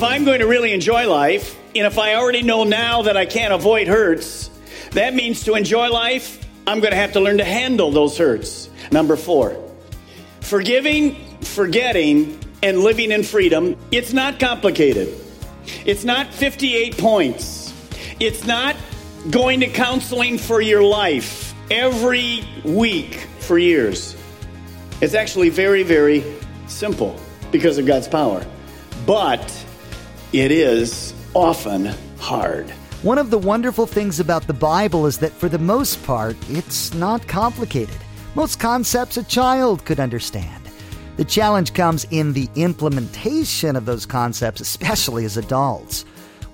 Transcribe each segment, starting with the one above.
If I'm going to really enjoy life, and if I already know now that I can't avoid hurts, that means to enjoy life, I'm going to have to learn to handle those hurts. Number four, forgiving, forgetting, and living in freedom. It's not complicated. It's not 58 points. It's not going to counseling for your life every week for years. It's actually very, very simple because of God's power. But it is often hard. One of the wonderful things about the Bible is that for the most part, it's not complicated. Most concepts a child could understand. The challenge comes in the implementation of those concepts, especially as adults.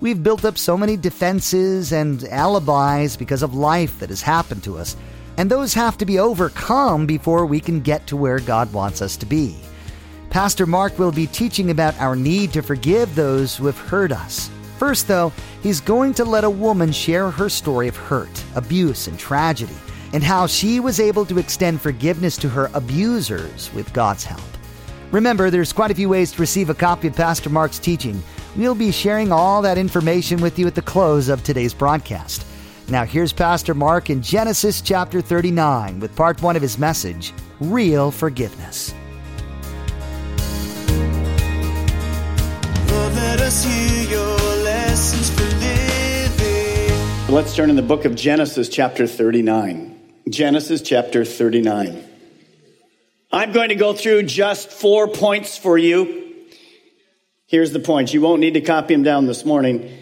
We've built up so many defenses and alibis because of life that has happened to us, and those have to be overcome before we can get to where God wants us to be. Pastor Mark will be teaching about our need to forgive those who have hurt us. First, though, he's going to let a woman share her story of hurt, abuse, and tragedy, and how she was able to extend forgiveness to her abusers with God's help. Remember, there's quite a few ways to receive a copy of Pastor Mark's teaching. We'll be sharing all that information with you at the close of today's broadcast. Now, here's Pastor Mark in Genesis chapter 39 with part one of his message Real Forgiveness. Let's turn in the book of Genesis, chapter 39. Genesis, chapter 39. I'm going to go through just four points for you. Here's the points. You won't need to copy them down this morning.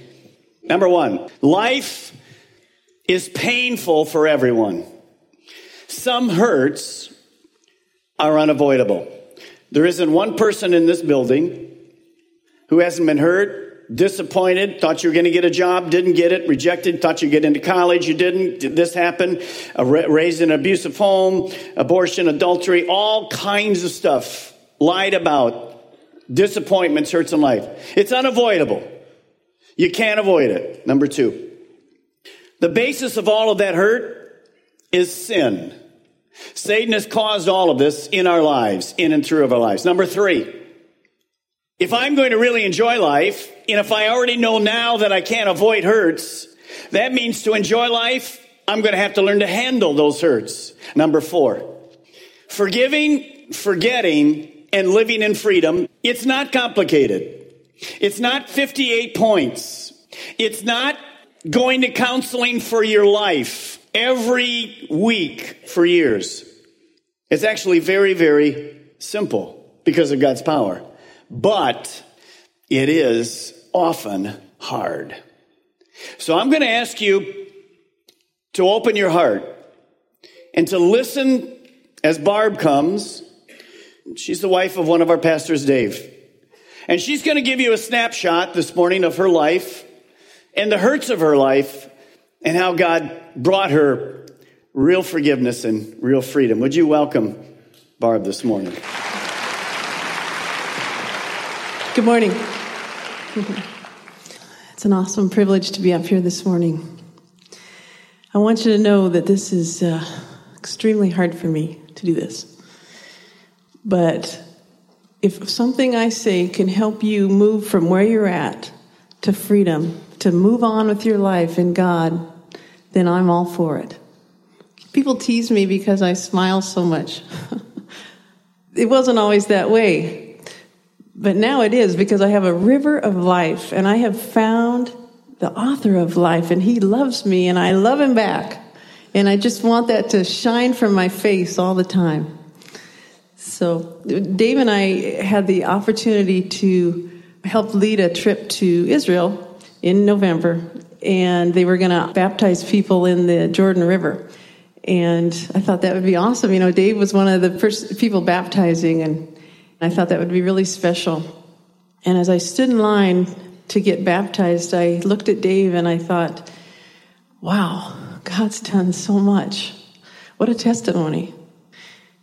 Number one, life is painful for everyone. Some hurts are unavoidable. There isn't one person in this building who hasn't been hurt, disappointed, thought you were going to get a job, didn't get it, rejected, thought you'd get into college, you didn't, Did this happened, ra- raised in an abusive home, abortion, adultery, all kinds of stuff, lied about, disappointments, hurts in life. It's unavoidable. You can't avoid it. Number two, the basis of all of that hurt is sin. Satan has caused all of this in our lives, in and through of our lives. Number three, if I'm going to really enjoy life, and if I already know now that I can't avoid hurts, that means to enjoy life, I'm going to have to learn to handle those hurts. Number four, forgiving, forgetting, and living in freedom. It's not complicated. It's not 58 points. It's not going to counseling for your life every week for years. It's actually very, very simple because of God's power. But it is often hard. So I'm going to ask you to open your heart and to listen as Barb comes. She's the wife of one of our pastors, Dave. And she's going to give you a snapshot this morning of her life and the hurts of her life and how God brought her real forgiveness and real freedom. Would you welcome Barb this morning? Good morning. It's an awesome privilege to be up here this morning. I want you to know that this is uh, extremely hard for me to do this. But if something I say can help you move from where you're at to freedom, to move on with your life in God, then I'm all for it. People tease me because I smile so much. it wasn't always that way. But now it is because I have a river of life and I have found the author of life and he loves me and I love him back. And I just want that to shine from my face all the time. So Dave and I had the opportunity to help lead a trip to Israel in November, and they were going to baptize people in the Jordan River. And I thought that would be awesome. You know, Dave was one of the first people baptizing, and I thought that would be really special. And as I stood in line to get baptized, I looked at Dave and I thought, wow, God's done so much. What a testimony.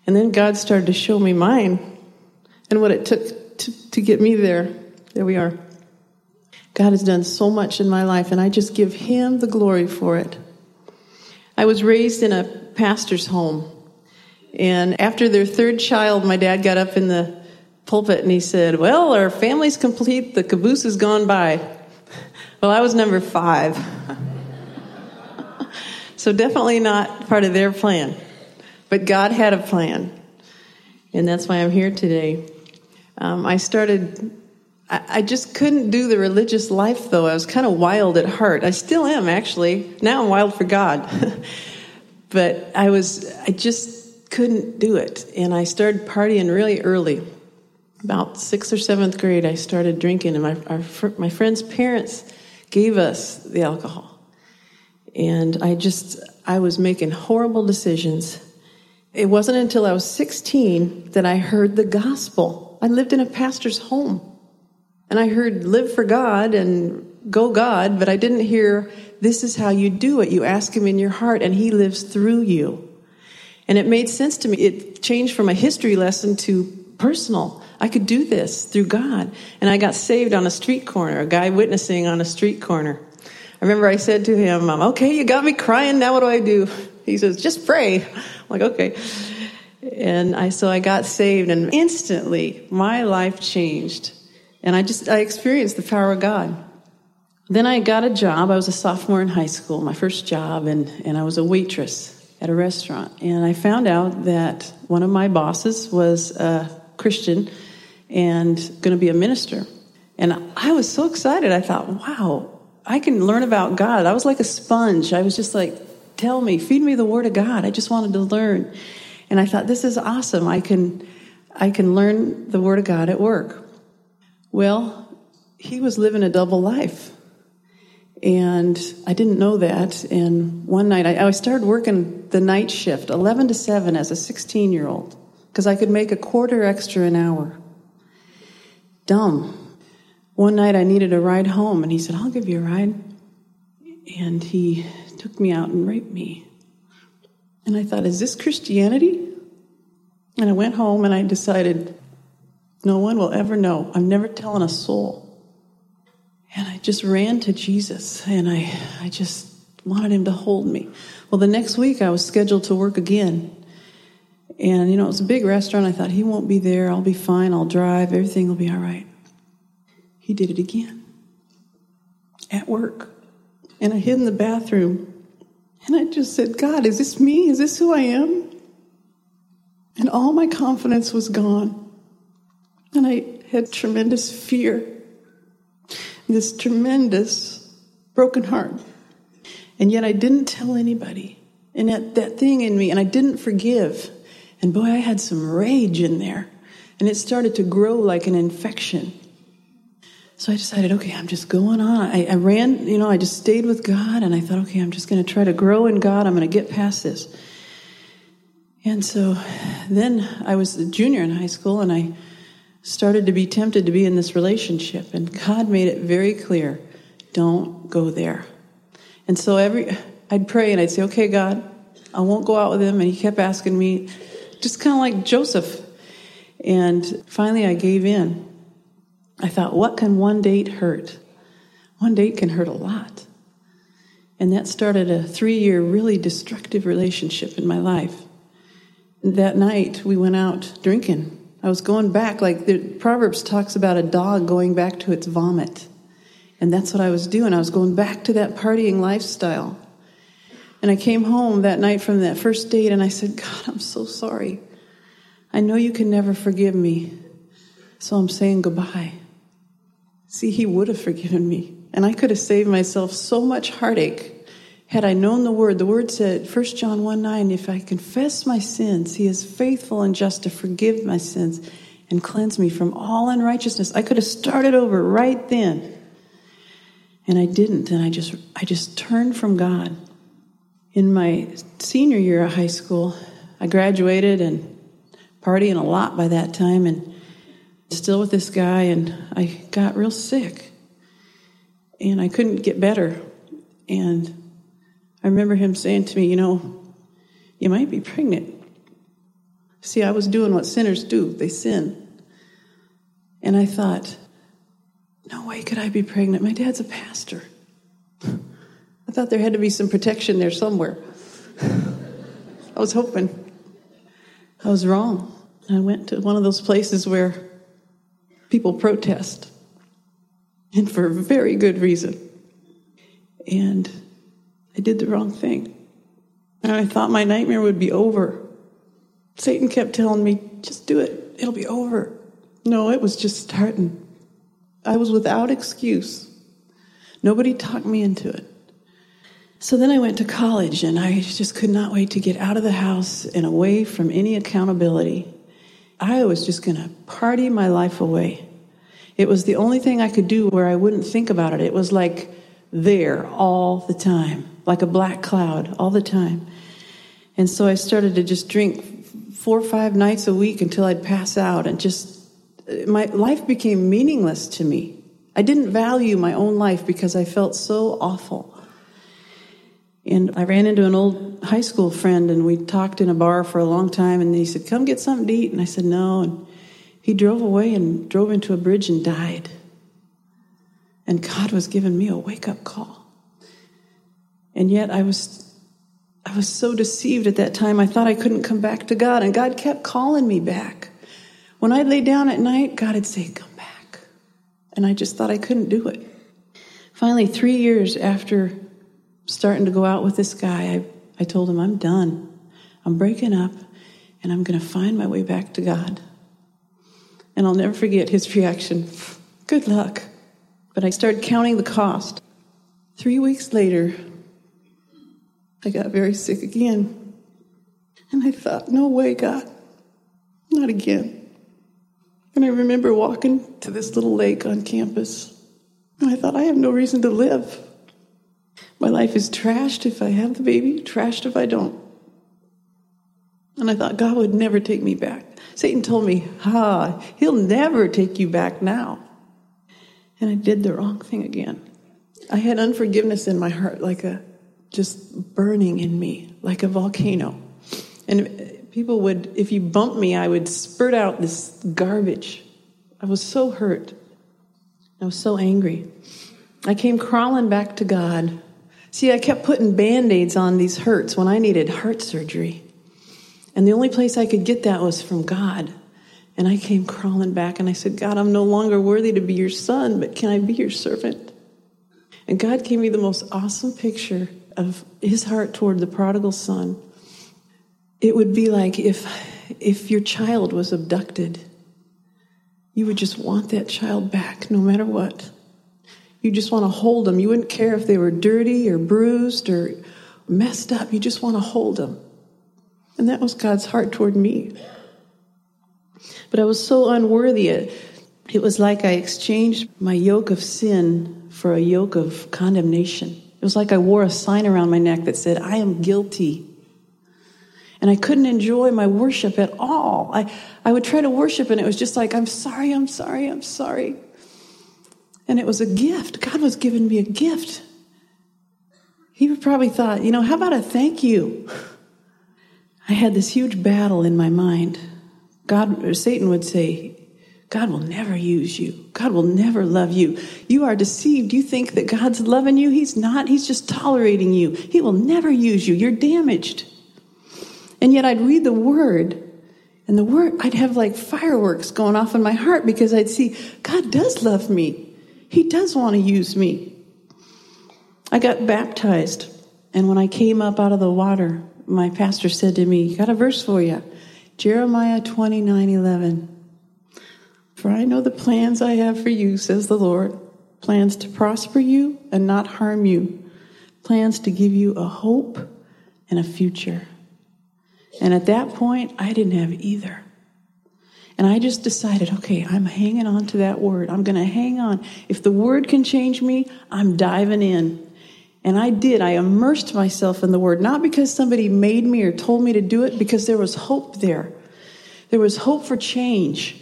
And then God started to show me mine and what it took to, to get me there. There we are. God has done so much in my life, and I just give Him the glory for it. I was raised in a pastor's home. And after their third child, my dad got up in the pulpit and he said, Well, our family's complete, the caboose has gone by. Well, I was number five. so definitely not part of their plan. But God had a plan. And that's why I'm here today. Um, I started, I, I just couldn't do the religious life though. I was kind of wild at heart. I still am, actually. Now I'm wild for God. but I was, I just couldn't do it. And I started partying really early. About sixth or seventh grade, I started drinking, and my, our, my friend's parents gave us the alcohol. And I just, I was making horrible decisions. It wasn't until I was 16 that I heard the gospel. I lived in a pastor's home. And I heard live for God and go God, but I didn't hear this is how you do it. You ask Him in your heart and He lives through you. And it made sense to me. It changed from a history lesson to personal. I could do this through God. And I got saved on a street corner, a guy witnessing on a street corner. I remember I said to him, um, okay, you got me crying. Now what do I do? He says, just pray. I'm like, okay. And I, so I got saved and instantly my life changed. And I just, I experienced the power of God. Then I got a job. I was a sophomore in high school, my first job, and, and I was a waitress at a restaurant. And I found out that one of my bosses was a Christian and going to be a minister. And I was so excited. I thought, wow, I can learn about God. I was like a sponge. I was just like, tell me, feed me the word of God. I just wanted to learn. And I thought, this is awesome. I can, I can learn the word of God at work. Well, he was living a double life. And I didn't know that. And one night, I, I started working the night shift, 11 to 7, as a 16 year old, because I could make a quarter extra an hour. Dumb. One night, I needed a ride home, and he said, I'll give you a ride. And he took me out and raped me. And I thought, is this Christianity? And I went home and I decided, no one will ever know. I'm never telling a soul. And I just ran to Jesus and I, I just wanted him to hold me. Well, the next week I was scheduled to work again. And, you know, it was a big restaurant. I thought, he won't be there. I'll be fine. I'll drive. Everything will be all right. He did it again at work. And I hid in the bathroom. And I just said, God, is this me? Is this who I am? And all my confidence was gone. And I had tremendous fear, this tremendous broken heart. And yet I didn't tell anybody. And that, that thing in me, and I didn't forgive. And boy, I had some rage in there. And it started to grow like an infection. So I decided, okay, I'm just going on. I, I ran, you know, I just stayed with God, and I thought, okay, I'm just going to try to grow in God. I'm going to get past this. And so then I was a junior in high school and I started to be tempted to be in this relationship. And God made it very clear don't go there. And so every, I'd pray and I'd say, okay, God, I won't go out with him. And he kept asking me, just kind of like Joseph. And finally I gave in. I thought, what can one date hurt? One date can hurt a lot. And that started a three year, really destructive relationship in my life that night we went out drinking. I was going back, like the Proverbs talks about a dog going back to its vomit. And that's what I was doing. I was going back to that partying lifestyle. And I came home that night from that first date and I said, God, I'm so sorry. I know you can never forgive me. So I'm saying goodbye. See, he would have forgiven me. And I could have saved myself so much heartache had I known the word, the word said, 1 John 1 9, if I confess my sins, he is faithful and just to forgive my sins and cleanse me from all unrighteousness. I could have started over right then. And I didn't, and I just I just turned from God. In my senior year of high school, I graduated and partying a lot by that time and still with this guy and I got real sick. And I couldn't get better. And I remember him saying to me, you know, you might be pregnant. See, I was doing what sinners do. They sin. And I thought, no way could I be pregnant. My dad's a pastor. I thought there had to be some protection there somewhere. I was hoping. I was wrong. I went to one of those places where people protest, and for a very good reason. And I did the wrong thing. And I thought my nightmare would be over. Satan kept telling me, just do it, it'll be over. No, it was just starting. I was without excuse. Nobody talked me into it. So then I went to college and I just could not wait to get out of the house and away from any accountability. I was just going to party my life away. It was the only thing I could do where I wouldn't think about it. It was like there all the time, like a black cloud all the time. And so I started to just drink four or five nights a week until I'd pass out and just my life became meaningless to me. I didn't value my own life because I felt so awful. And I ran into an old high school friend and we talked in a bar for a long time and he said, Come get something to eat. And I said, No. And he drove away and drove into a bridge and died. And God was giving me a wake up call. And yet I was I was so deceived at that time I thought I couldn't come back to God. And God kept calling me back. When I'd lay down at night, God would say, Come back. And I just thought I couldn't do it. Finally, three years after starting to go out with this guy, I, I told him, I'm done. I'm breaking up, and I'm going to find my way back to God. And I'll never forget his reaction Good luck. But I started counting the cost. Three weeks later, I got very sick again. And I thought, no way, God, not again. And I remember walking to this little lake on campus. And I thought, I have no reason to live. My life is trashed if I have the baby, trashed if I don't. And I thought God would never take me back. Satan told me, ha, he'll never take you back now. And I did the wrong thing again. I had unforgiveness in my heart, like a just burning in me, like a volcano. And people would, if you bumped me, I would spurt out this garbage. I was so hurt. I was so angry. I came crawling back to God. See, I kept putting band aids on these hurts when I needed heart surgery. And the only place I could get that was from God. And I came crawling back and I said, God, I'm no longer worthy to be your son, but can I be your servant? And God gave me the most awesome picture of his heart toward the prodigal son. It would be like if, if your child was abducted, you would just want that child back no matter what. You just want to hold them. You wouldn't care if they were dirty or bruised or messed up. You just want to hold them. And that was God's heart toward me. But I was so unworthy. It was like I exchanged my yoke of sin for a yoke of condemnation. It was like I wore a sign around my neck that said, I am guilty and I couldn't enjoy my worship at all. I, I would try to worship and it was just like, I'm sorry, I'm sorry, I'm sorry. And it was a gift. God was giving me a gift. He probably thought, you know, how about a thank you? I had this huge battle in my mind. God, or Satan would say, God will never use you. God will never love you. You are deceived. You think that God's loving you. He's not. He's just tolerating you. He will never use you. You're damaged. And yet I'd read the word and the word, I'd have like fireworks going off in my heart because I'd see God does love me. He does want to use me. I got baptized. And when I came up out of the water, my pastor said to me, Got a verse for you Jeremiah 29 11. For I know the plans I have for you, says the Lord plans to prosper you and not harm you, plans to give you a hope and a future. And at that point, I didn't have either. And I just decided, okay, I'm hanging on to that word. I'm going to hang on. If the word can change me, I'm diving in. And I did. I immersed myself in the word, not because somebody made me or told me to do it, because there was hope there. There was hope for change.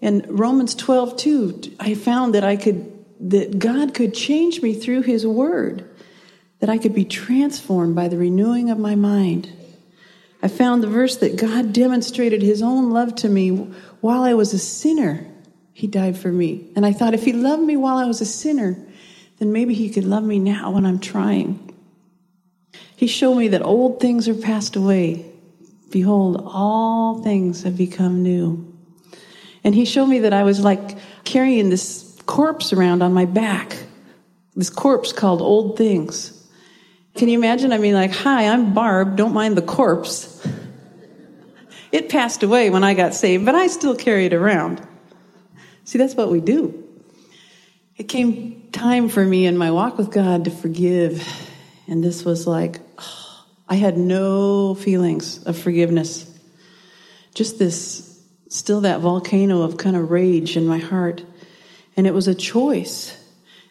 In Romans 12, 2, I found that I could, that God could change me through his word, that I could be transformed by the renewing of my mind. I found the verse that God demonstrated his own love to me while I was a sinner. He died for me. And I thought, if he loved me while I was a sinner, then maybe he could love me now when I'm trying. He showed me that old things are passed away. Behold, all things have become new. And he showed me that I was like carrying this corpse around on my back, this corpse called old things. Can you imagine? I mean, like, hi, I'm Barb, don't mind the corpse. It passed away when I got saved, but I still carry it around. See, that's what we do. It came time for me in my walk with God to forgive. And this was like, oh, I had no feelings of forgiveness. Just this, still that volcano of kind of rage in my heart. And it was a choice.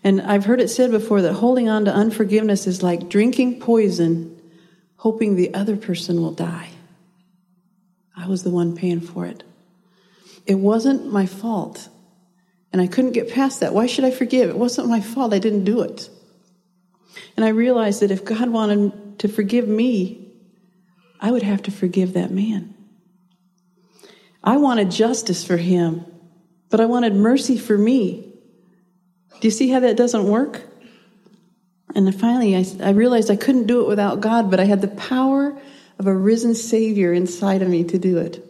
And I've heard it said before that holding on to unforgiveness is like drinking poison, hoping the other person will die. I was the one paying for it. It wasn't my fault. And I couldn't get past that. Why should I forgive? It wasn't my fault. I didn't do it. And I realized that if God wanted to forgive me, I would have to forgive that man. I wanted justice for him, but I wanted mercy for me. Do you see how that doesn't work? And finally, I, I, realized I couldn't do it without God, but I had the power of a risen Savior inside of me to do it.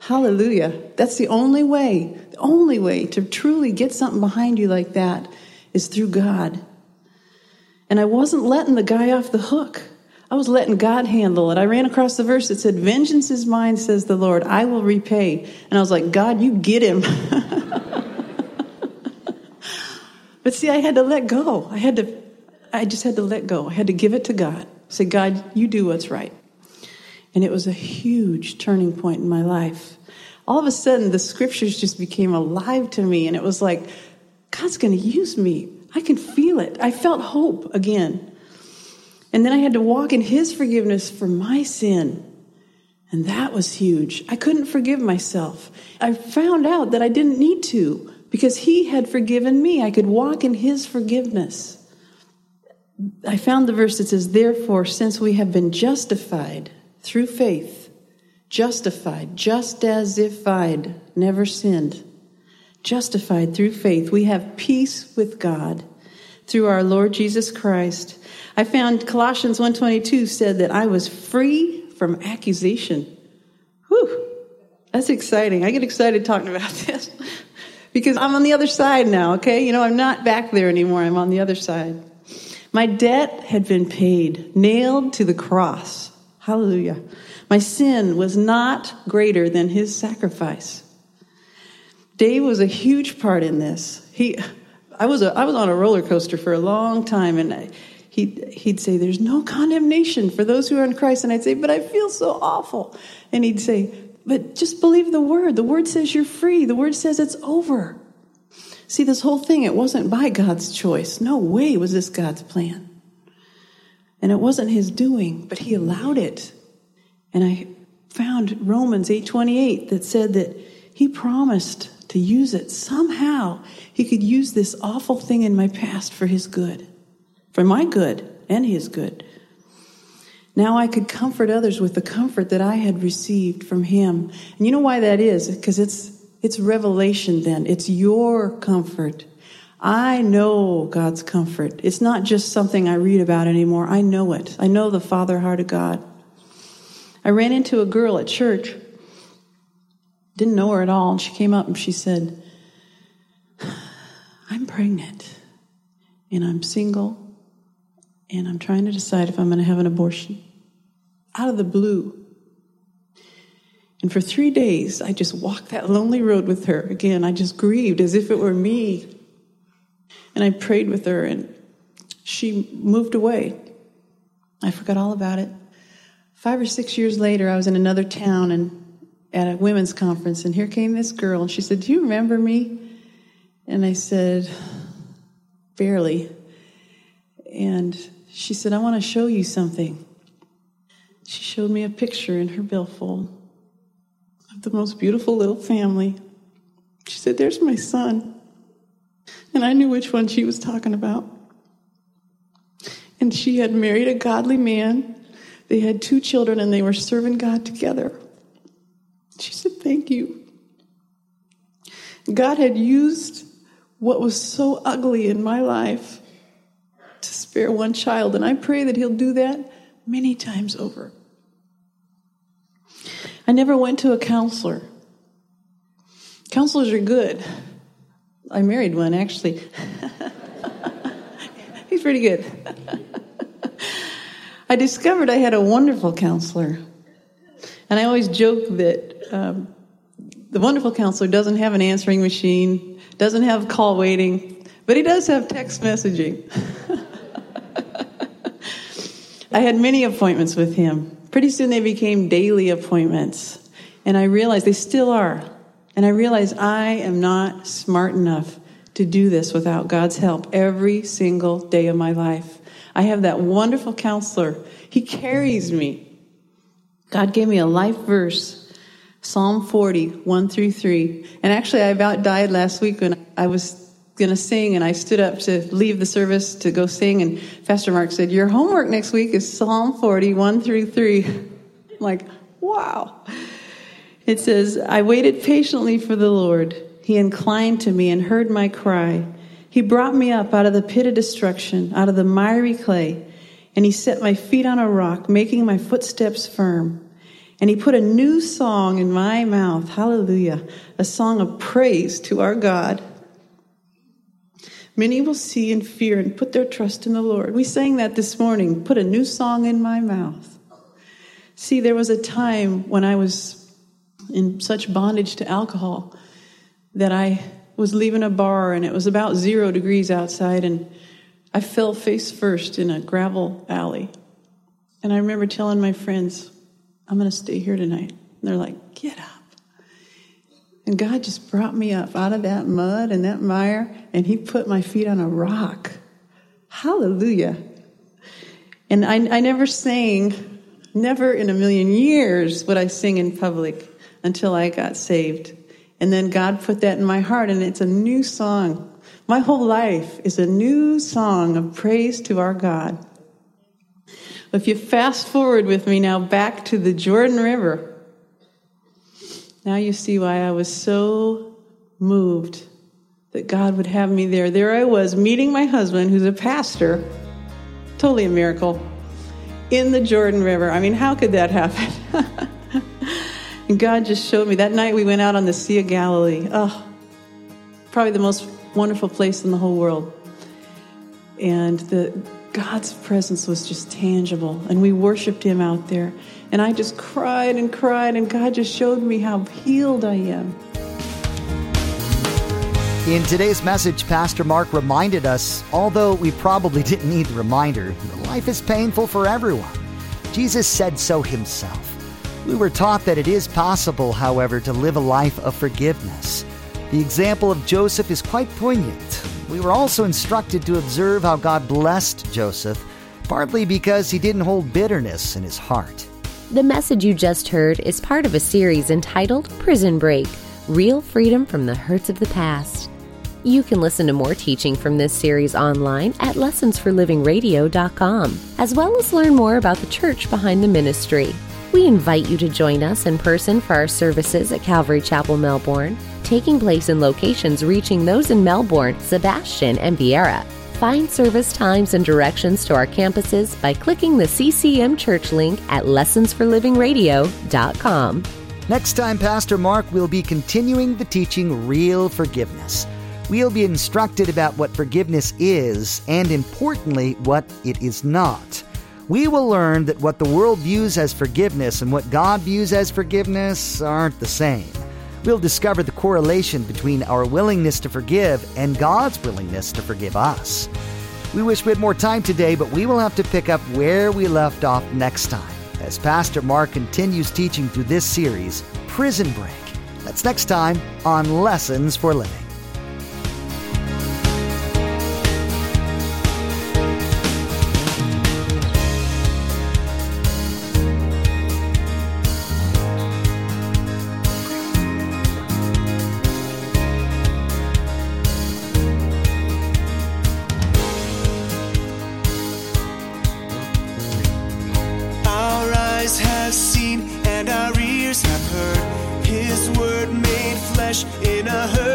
Hallelujah. That's the only way, the only way to truly get something behind you like that is through God. And I wasn't letting the guy off the hook. I was letting God handle it. I ran across the verse that said, Vengeance is mine, says the Lord. I will repay. And I was like, God, you get him. but see, I had to let go. I had to, I just had to let go. I had to give it to God. Say, God, you do what's right. And it was a huge turning point in my life. All of a sudden, the scriptures just became alive to me. And it was like, God's going to use me. I can feel it. I felt hope again. And then I had to walk in His forgiveness for my sin. And that was huge. I couldn't forgive myself. I found out that I didn't need to because He had forgiven me. I could walk in His forgiveness. I found the verse that says, Therefore, since we have been justified through faith, justified, just as if I'd never sinned, justified through faith, we have peace with God through our Lord Jesus Christ. I found Colossians 1:22 said that I was free from accusation. Whew. That's exciting. I get excited talking about this because I'm on the other side now, okay? You know, I'm not back there anymore. I'm on the other side. My debt had been paid, nailed to the cross. Hallelujah. My sin was not greater than his sacrifice. Dave was a huge part in this. He I was a, I was on a roller coaster for a long time, and I, he'd he'd say, "There's no condemnation for those who are in Christ," and I'd say, "But I feel so awful," and he'd say, "But just believe the word. The word says you're free. The word says it's over." See, this whole thing, it wasn't by God's choice. No way was this God's plan. And it wasn't his doing, but he allowed it. And I found Romans 8:28 that said that he promised to use it. Somehow, he could use this awful thing in my past for his good, for my good and his good. Now I could comfort others with the comfort that I had received from him. And you know why that is? Because it's, it's revelation then. It's your comfort. I know God's comfort. It's not just something I read about anymore. I know it. I know the Father heart of God. I ran into a girl at church didn't know her at all. And she came up and she said, I'm pregnant and I'm single and I'm trying to decide if I'm going to have an abortion. Out of the blue. And for three days, I just walked that lonely road with her. Again, I just grieved as if it were me. And I prayed with her, and she moved away. I forgot all about it. Five or six years later, I was in another town, and at a women's conference, and here came this girl, and she said, Do you remember me? And I said, Barely. And she said, I want to show you something. She showed me a picture in her billfold of the most beautiful little family. She said, There's my son. And I knew which one she was talking about. And she had married a godly man. They had two children and they were serving God together. She said, Thank you. God had used what was so ugly in my life to spare one child, and I pray that He'll do that many times over. I never went to a counselor. Counselors are good. I married one, actually. He's pretty good. I discovered I had a wonderful counselor. And I always joke that um, the wonderful counselor doesn't have an answering machine, doesn't have call waiting, but he does have text messaging. I had many appointments with him. Pretty soon they became daily appointments. And I realized they still are. And I realized I am not smart enough to do this without God's help every single day of my life. I have that wonderful counselor. He carries me. God gave me a life verse, Psalm 40, 1 through 3. And actually, I about died last week when I was going to sing and I stood up to leave the service to go sing. And Pastor Mark said, Your homework next week is Psalm 40, 1 through 3. I'm like, wow. It says, I waited patiently for the Lord. He inclined to me and heard my cry. He brought me up out of the pit of destruction, out of the miry clay and he set my feet on a rock, making my footsteps firm. And he put a new song in my mouth. Hallelujah. A song of praise to our God. Many will see and fear and put their trust in the Lord. We sang that this morning. Put a new song in my mouth. See, there was a time when I was in such bondage to alcohol that I was leaving a bar and it was about zero degrees outside and I fell face first in a gravel alley. And I remember telling my friends, I'm going to stay here tonight. And they're like, get up. And God just brought me up out of that mud and that mire, and He put my feet on a rock. Hallelujah. And I, I never sang, never in a million years would I sing in public until I got saved. And then God put that in my heart, and it's a new song. My whole life is a new song of praise to our God. If you fast forward with me now back to the Jordan River, now you see why I was so moved that God would have me there. There I was meeting my husband, who's a pastor, totally a miracle, in the Jordan River. I mean, how could that happen? and God just showed me. That night we went out on the Sea of Galilee. Oh, probably the most wonderful place in the whole world. And the God's presence was just tangible, and we worshiped Him out there. And I just cried and cried, and God just showed me how healed I am. In today's message, Pastor Mark reminded us, although we probably didn't need the reminder, life is painful for everyone. Jesus said so himself. We were taught that it is possible, however, to live a life of forgiveness. The example of Joseph is quite poignant. We were also instructed to observe how God blessed Joseph, partly because he didn't hold bitterness in his heart. The message you just heard is part of a series entitled Prison Break Real Freedom from the Hurts of the Past. You can listen to more teaching from this series online at lessonsforlivingradio.com, as well as learn more about the church behind the ministry. We invite you to join us in person for our services at Calvary Chapel, Melbourne taking place in locations reaching those in Melbourne, Sebastian, and Viera. Find service times and directions to our campuses by clicking the CCM Church link at lessonsforlivingradio.com. Next time, Pastor Mark will be continuing the teaching Real Forgiveness. We'll be instructed about what forgiveness is and, importantly, what it is not. We will learn that what the world views as forgiveness and what God views as forgiveness aren't the same we'll discover the correlation between our willingness to forgive and God's willingness to forgive us. We wish we had more time today, but we will have to pick up where we left off next time. as Pastor Mark continues teaching through this series, Prison Break. That's next time on Lessons for Living. In a hurting